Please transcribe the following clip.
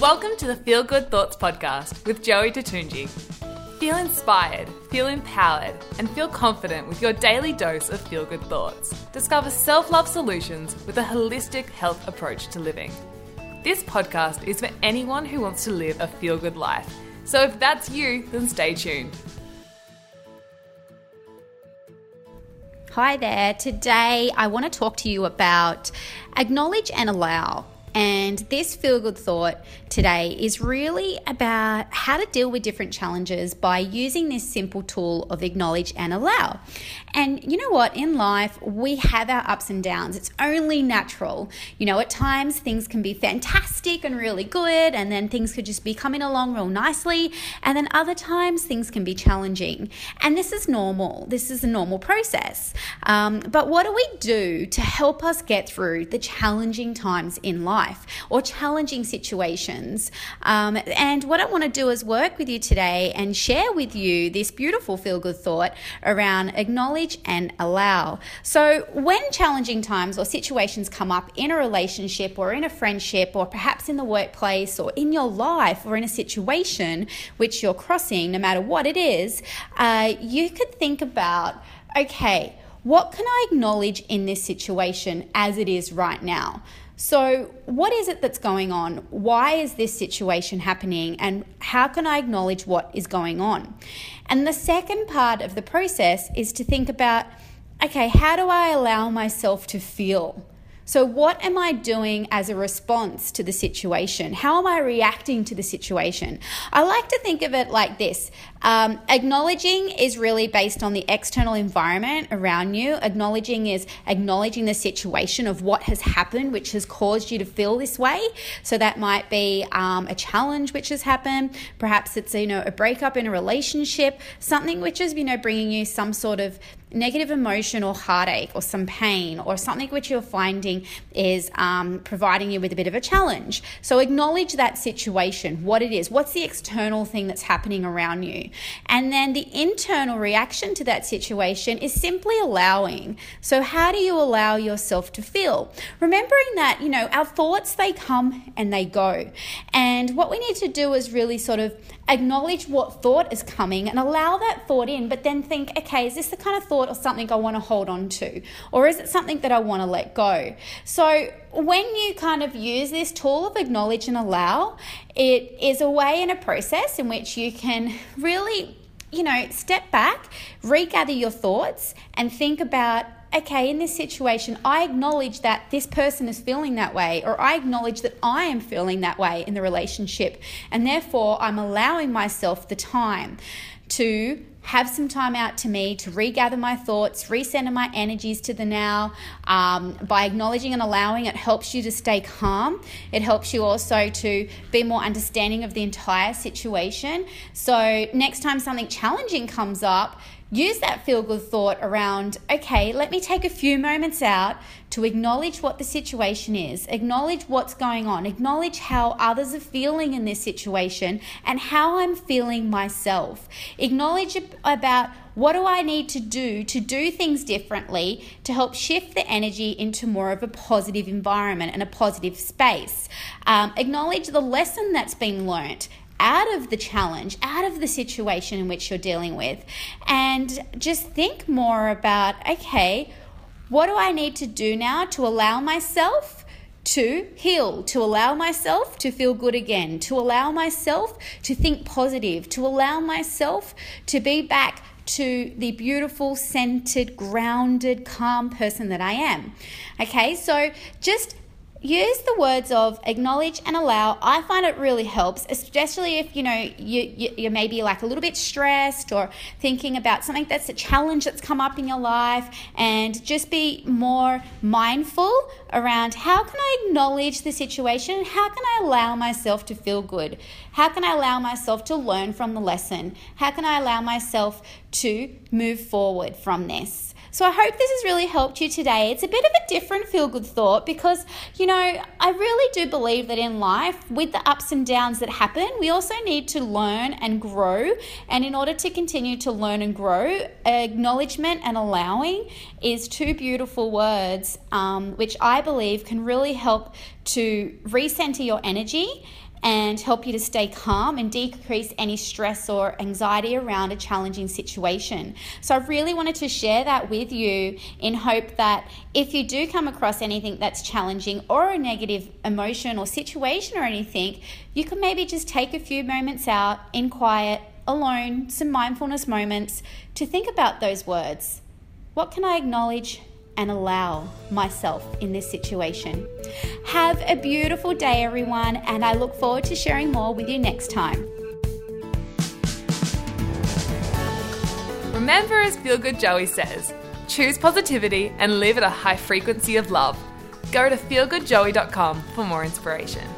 Welcome to the Feel Good Thoughts podcast with Joey Tatunji. Feel inspired, feel empowered, and feel confident with your daily dose of feel good thoughts. Discover self love solutions with a holistic health approach to living. This podcast is for anyone who wants to live a feel good life. So if that's you, then stay tuned. Hi there. Today I want to talk to you about acknowledge and allow. And this feel good thought today is really about how to deal with different challenges by using this simple tool of acknowledge and allow. And you know what? In life, we have our ups and downs. It's only natural. You know, at times things can be fantastic and really good, and then things could just be coming along real nicely. And then other times things can be challenging. And this is normal. This is a normal process. Um, but what do we do to help us get through the challenging times in life? Life or challenging situations. Um, and what I want to do is work with you today and share with you this beautiful feel good thought around acknowledge and allow. So, when challenging times or situations come up in a relationship or in a friendship or perhaps in the workplace or in your life or in a situation which you're crossing, no matter what it is, uh, you could think about okay, what can I acknowledge in this situation as it is right now? So, what is it that's going on? Why is this situation happening? And how can I acknowledge what is going on? And the second part of the process is to think about okay, how do I allow myself to feel? So, what am I doing as a response to the situation? How am I reacting to the situation? I like to think of it like this um, acknowledging is really based on the external environment around you. Acknowledging is acknowledging the situation of what has happened, which has caused you to feel this way. So, that might be um, a challenge which has happened. Perhaps it's you know a breakup in a relationship, something which is you know bringing you some sort of negative emotion or heartache or some pain or something which you're finding is um, providing you with a bit of a challenge. So acknowledge that situation, what it is, what's the external thing that's happening around you. And then the internal reaction to that situation is simply allowing. So, how do you allow yourself to feel? Remembering that, you know, our thoughts, they come and they go. And what we need to do is really sort of acknowledge what thought is coming and allow that thought in, but then think, okay, is this the kind of thought or something I want to hold on to? Or is it something that I want to let go? So, when you kind of use this tool of acknowledge and allow, it is a way and a process in which you can really, you know, step back, regather your thoughts, and think about okay, in this situation, I acknowledge that this person is feeling that way, or I acknowledge that I am feeling that way in the relationship, and therefore I'm allowing myself the time to have some time out to me to regather my thoughts, recenter my energies to the now. Um, by acknowledging and allowing, it helps you to stay calm. It helps you also to be more understanding of the entire situation. So, next time something challenging comes up, use that feel good thought around, okay, let me take a few moments out to acknowledge what the situation is, acknowledge what's going on, acknowledge how others are feeling in this situation and how I'm feeling myself. Acknowledge about what do I need to do to do things differently to help shift the energy into more of a positive environment and a positive space. Um, acknowledge the lesson that's been learnt out of the challenge, out of the situation in which you're dealing with, and just think more about okay, what do I need to do now to allow myself? to heal, to allow myself to feel good again, to allow myself to think positive, to allow myself to be back to the beautiful, centered, grounded, calm person that I am. Okay, so just use the words of acknowledge and allow. I find it really helps especially if you know you, you, you may be like a little bit stressed or thinking about something that's a challenge that's come up in your life and just be more mindful around how can i acknowledge the situation? How can i allow myself to feel good? How can i allow myself to learn from the lesson? How can i allow myself to move forward from this So I hope this has really helped you today. It's a bit of a different feel good thought because, you know, I really do believe that in life, with the ups and downs that happen, we also need to learn and grow. And in order to continue to learn and grow, acknowledgement and allowing is two beautiful words, um, which I believe can really help to recenter your energy and help you to stay calm and decrease any stress or anxiety around a challenging situation. So, I really wanted to share that with you in hope that if you do come across anything that's challenging or a negative emotion or situation or anything, you can maybe just take a few moments out in quiet, alone, some mindfulness moments to think about those words. What can I acknowledge? And allow myself in this situation. Have a beautiful day, everyone, and I look forward to sharing more with you next time. Remember, as Feel Good Joey says, choose positivity and live at a high frequency of love. Go to feelgoodjoey.com for more inspiration.